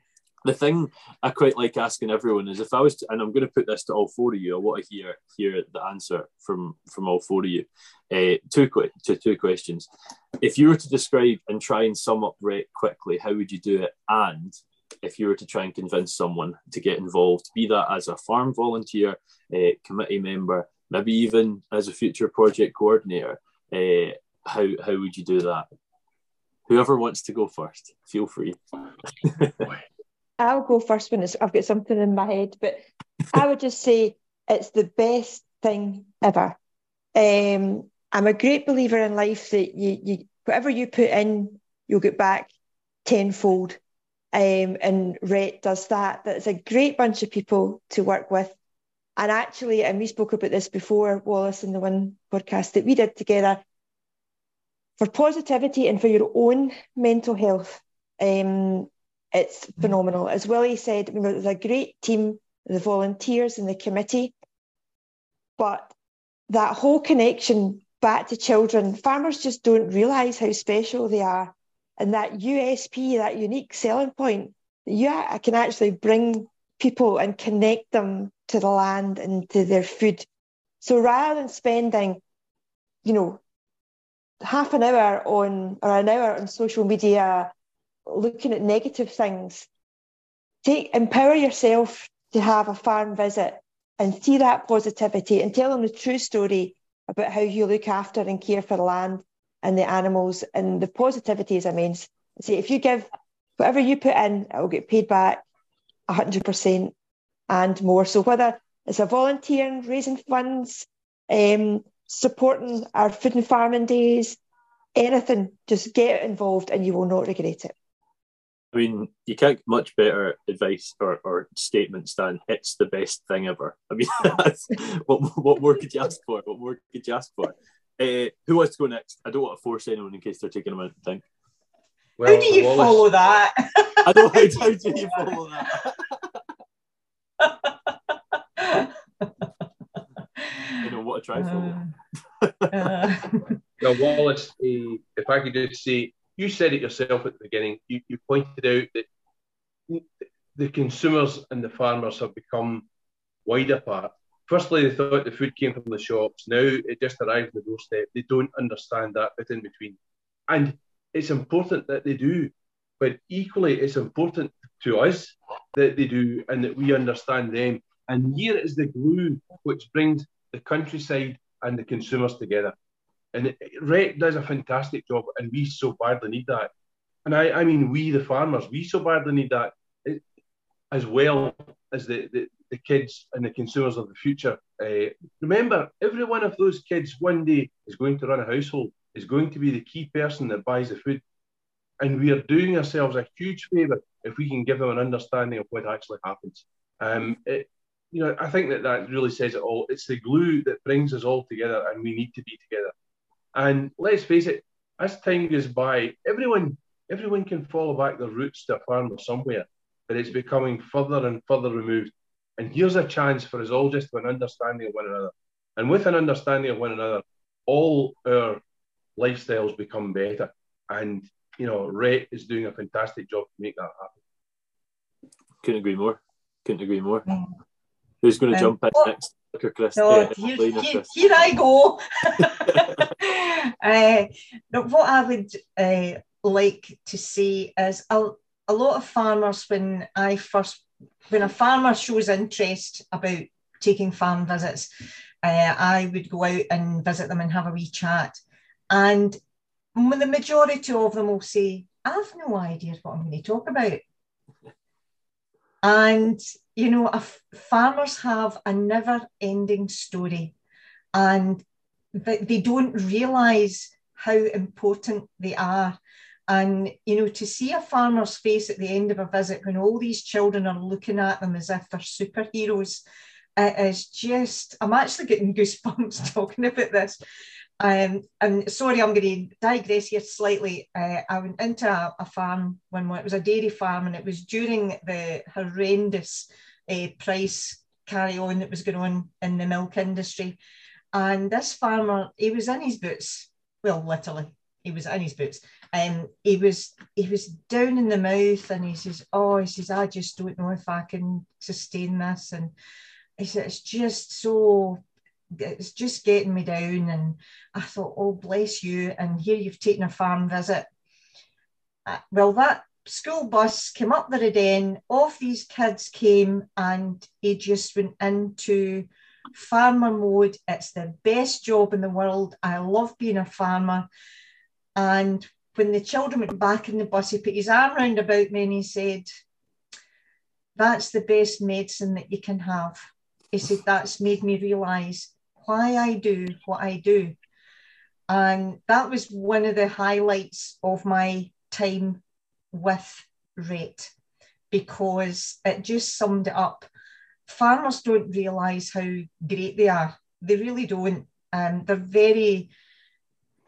the thing I quite like asking everyone is if I was, to, and I'm going to put this to all four of you. I want to hear hear the answer from from all four of you. Uh, two to two questions. If you were to describe and try and sum up RHET quickly, how would you do it? And if you were to try and convince someone to get involved, be that as a farm volunteer, uh, committee member, maybe even as a future project coordinator, uh, how how would you do that? Whoever wants to go first, feel free. I'll go first when I've got something in my head, but I would just say it's the best thing ever. Um, I'm a great believer in life that you, you whatever you put in, you'll get back tenfold. Um, and RHET does that. That's a great bunch of people to work with. And actually, and we spoke about this before, Wallace, in the one podcast that we did together, for positivity and for your own mental health. Um, it's phenomenal. As Willie said, you know, there's a great team, the volunteers and the committee, but that whole connection back to children, farmers just don't realise how special they are. And that USP, that unique selling point, yeah, I can actually bring people and connect them to the land and to their food. So rather than spending, you know, half an hour on or an hour on social media looking at negative things. Take empower yourself to have a farm visit and see that positivity and tell them the true story about how you look after and care for the land and the animals and the positivity is immense. See, if you give whatever you put in, it will get paid back 100% and more. So whether it's a volunteering, raising funds, um, supporting our food and farming days, anything, just get involved and you will not regret it. I mean, you can't get much better advice or, or statements than "it's the best thing ever." I mean, *laughs* what what more could you ask for? What more could you ask for? Uh, who wants to go next? I don't want to force anyone in case they're taking a minute to think. Well, how do you Wallace... follow that? *laughs* I don't. How, how do you follow that? you know what a try follow. Uh, uh. *laughs* now, Wallace, uh, if I could just say you said it yourself at the beginning. You, you pointed out that the consumers and the farmers have become wide apart. Firstly, they thought the food came from the shops. Now it just arrived on the doorstep. They don't understand that bit in between. And it's important that they do, but equally, it's important to us that they do and that we understand them. And here is the glue which brings the countryside and the consumers together. And RHET does a fantastic job, and we so badly need that. and I, I mean, we the farmers, we so badly need that, eh, as well as the, the, the kids and the consumers of the future. Uh, remember, every one of those kids one day is going to run a household, is going to be the key person that buys the food. And we are doing ourselves a huge favour if we can give them an understanding of what actually happens. Um, it, you know, I think that that really says it all. It's the glue that brings us all together, and we need to be together. And let's face it, as time goes by, everyone everyone can follow back their roots to a farm or somewhere, but it's becoming further and further removed. And here's a chance for us all just to an understanding of one another. And with an understanding of one another, all our lifestyles become better. And you know, RHET is doing a fantastic job to make that happen. Couldn't agree more. Couldn't agree more. Mm. Who's going to um, jump in next? Chris. No, here, here, here, I go. *laughs* uh, what I would uh, like to see is a, a lot of farmers when I first when a farmer shows interest about taking farm visits, uh, I would go out and visit them and have a wee chat. And the majority of them will say, I have no idea what I'm going to talk about. And, you know, farmers have a never ending story and they don't realize how important they are. And, you know, to see a farmer's face at the end of a visit when all these children are looking at them as if they're superheroes, it is just, I'm actually getting goosebumps *laughs* talking about this. Um, and sorry, I'm going to digress here slightly. Uh, I went into a, a, farm when it was a dairy farm, and it was during the horrendous uh, price carry on that was going on in the milk industry. And this farmer, he was in his boots. Well, literally, he was in his boots. Um, he was he was down in the mouth, and he says, "Oh, he says, I just don't know if I can sustain this." And he said, "It's just so it's just getting me down. And I thought, oh, bless you. And here you've taken a farm visit. Uh, well, that school bus came up the Riden, off these kids came, and he just went into farmer mode. It's the best job in the world. I love being a farmer. And when the children went back in the bus, he put his arm round about me and he said, That's the best medicine that you can have. He said, That's made me realise why I do what I do. And that was one of the highlights of my time with RHET because it just summed it up. Farmers don't realise how great they are. They really don't. Um, they're very,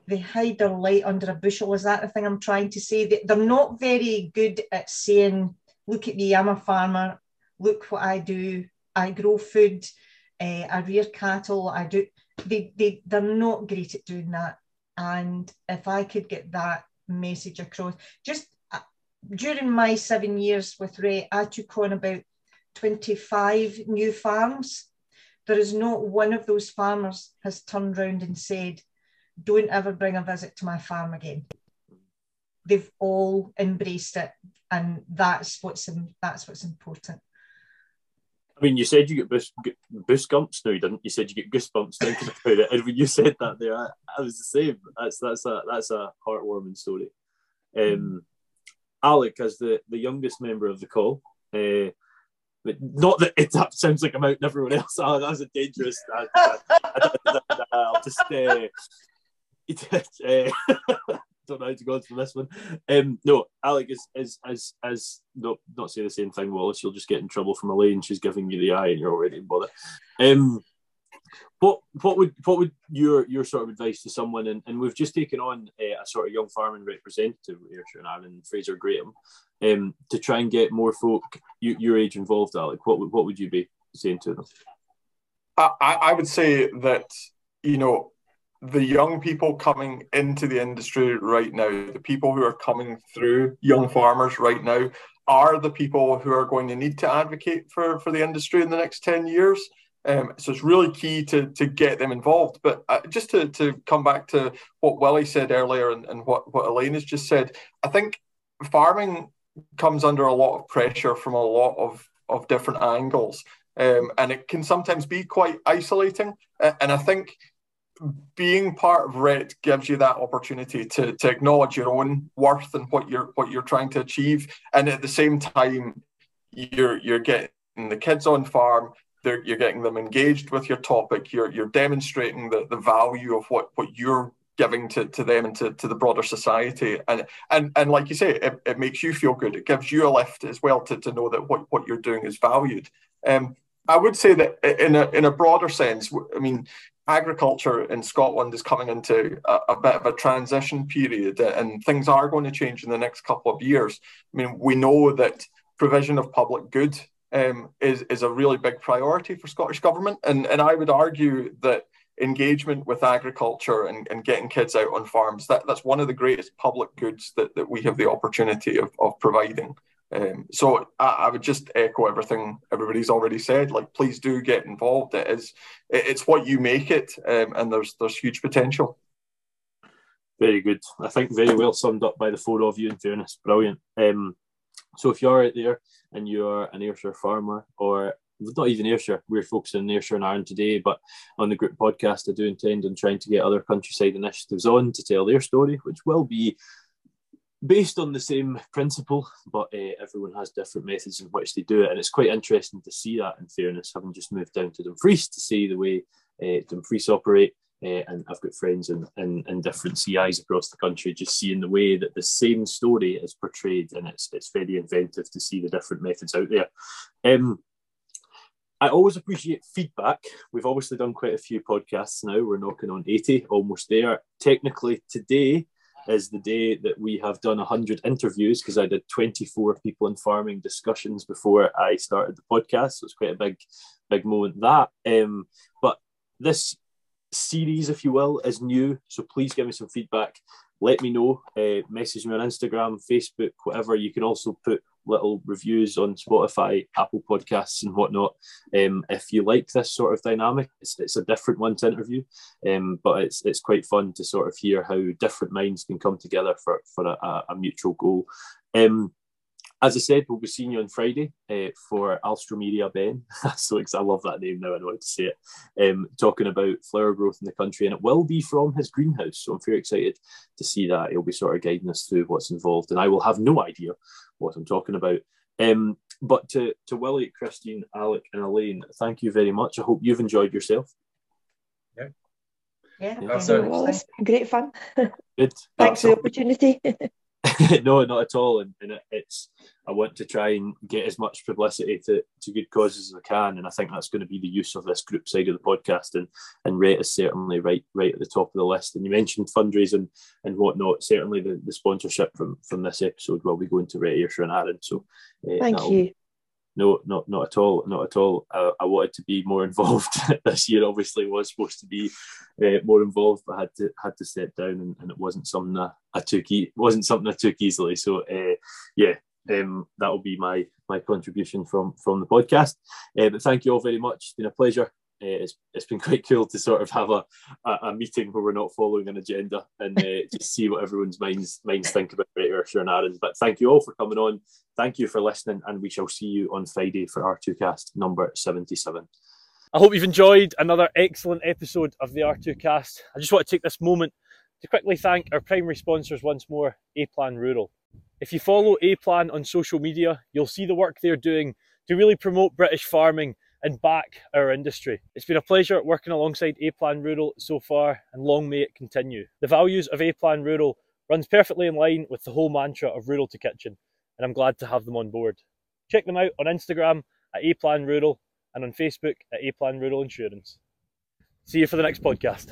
they hide their light under a bushel. Is that the thing I'm trying to say? They, they're not very good at saying, look at me, I'm a farmer, look what I do, I grow food, uh, I rear cattle. I do. They they they're not great at doing that. And if I could get that message across, just uh, during my seven years with RHET, I took on about 25 new farms. There is not one of those farmers has turned around and said, don't ever bring a visit to my farm again. They've all embraced it. And that's what's that's what's important. I mean, you said you get boost, boost gumps. No, you didn't. You said you get goosebumps thinking about it. And *laughs* when you said that there, I, I, was the same. That's that's a that's a heartwarming story. Um, Alec, as the, the youngest member of the call, uh, but not that it sounds like I'm out and everyone else. *laughs* Oh, that was a dangerous. I, will just. Uh, uh, *laughs* *laughs* don't know how to go on from this one. Um, no, Alec is is as as not not say the same thing, Wallace. You'll just get in trouble from Elaine. She's giving you the eye, and you're already in bother. Um, what what would what would your your sort of advice to someone? And, and we've just taken on a, a sort of young farming representative here, and Aaron Fraser Graham, um, to try and get more folk you, your age involved. Alec, what would what would you be saying to them? I, I would say that you know the young people coming into the industry right now, the people who are coming through young farmers right now, are the people who are going to need to advocate for, for the industry in the next 10 years. Um, so it's really key to, to get them involved. But uh, just to, to come back to what Willie said earlier and, and what, what Elaine has just said, I think farming comes under a lot of pressure from a lot of, of different angles. Um, and it can sometimes be quite isolating. and I think being part of RHET gives you that opportunity to, to acknowledge your own worth and what you're what you're trying to achieve, and at the same time, you're you're getting the kids on farm. You're getting them engaged with your topic. You're you're demonstrating the, the value of what what you're giving to, to them and to, to the broader society. And and and like you say, it, it makes you feel good. It gives you a lift as well to, to know that what, what you're doing is valued. Um, I would say that in a in a broader sense, I mean, agriculture in Scotland is coming into a, a, bit of a transition period and things are going to change in the next couple of years. I mean, we know that provision of public good um, is, is a really big priority for Scottish Government. And, and I would argue that engagement with agriculture and, and getting kids out on farms, that, that's one of the greatest public goods that, that we have the opportunity of, of providing. Um, so I, I, would just echo everything everybody's already said. Like, please do get involved. It is, it's what you make it, um, and there's there's huge potential. Very good. I think very well summed up by the four of you. In fairness, brilliant. Um, so if you're out there and you're an Ayrshire farmer, or not even Ayrshire, we're focusing on Ayrshire and Arran today, but on the group podcast, I do intend on trying to get other countryside initiatives on to tell their story, which will be based on the same principle, but uh, everyone has different methods in which they do it. And it's quite interesting to see that, in fairness, having just moved down to Dumfries to see the way uh, Dumfries operate. Uh, and I've got friends in, in, in, different CIs across the country, just seeing the way that the same story is portrayed, and it's it's very inventive to see the different methods out there. Um, I always appreciate feedback. We've obviously done quite a few podcasts now. We're knocking on 80, almost there. Technically, today is the day that we have done 100 interviews because I did 24 people in farming discussions before I started the podcast. So it's quite a big, big moment that. Um, but this series, if you will, is new. So please give me some feedback. Let me know. Uh, message me on Instagram, Facebook, whatever. You can also put little reviews on Spotify, Apple Podcasts, and whatnot. Um, if you like this sort of dynamic, it's, it's a different one to interview, um, but it's it's quite fun to sort of hear how different minds can come together for for a, a mutual goal. Um, as I said, we'll be seeing you on Friday uh, for Alstroemeria Ben. *laughs* so I love that name now. I know how to say it. Um, talking about flower growth in the country, and it will be from his greenhouse. So I'm very excited to see that. He'll be sort of guiding us through what's involved, and I will have no idea what I'm talking about. Um, but to to Willie, Christine, Alec, and Elaine, thank you very much. I hope you've enjoyed yourself. Yeah. Yeah, yeah. great fun. *laughs* Good. Thanks for the opportunity. *laughs* *laughs* no, not at all. And, and it, it's I want to try and get as much publicity to, to good causes as I can, and I think that's going to be the use of this group side of the podcast. And and RHET is certainly right right at the top of the list. And you mentioned fundraising and whatnot. Certainly, the, the sponsorship from from this episode will be going to RHET Ayrshire and Arran. So uh, thank you no, not not at all, not at all. I, I wanted to be more involved *laughs* this year. Obviously, was supposed to be uh, more involved, but had to had to step down, and, and it wasn't something I, I took. E- wasn't something I took easily. So, uh, yeah, um, that will be my my contribution from from the podcast. Uh, but thank you all very much. It's been a pleasure. Uh, it's, it's been *laughs* quite cool to sort of have a, a, meeting where we're not following an agenda and uh, *laughs* just see what everyone's minds minds think about Greater and Arran. But thank you all for coming on. Thank you for listening, and we shall see you on Friday for R2Cast number 77. I hope you've enjoyed another excellent episode of the R2Cast. I just want to take this moment to quickly thank our primary sponsors once more, A Plan Rural. If you follow A Plan on social media, you'll see the work they're doing to really promote British farming and back our industry. It's been a pleasure working alongside A Plan Rural so far, and long may it continue. The values of A Plan Rural runs perfectly in line with the whole mantra of rural to kitchen and I'm glad to have them on board. Check them out on Instagram at A Plan Rural and on Facebook at A Plan Rural Insurance. See you for the next podcast.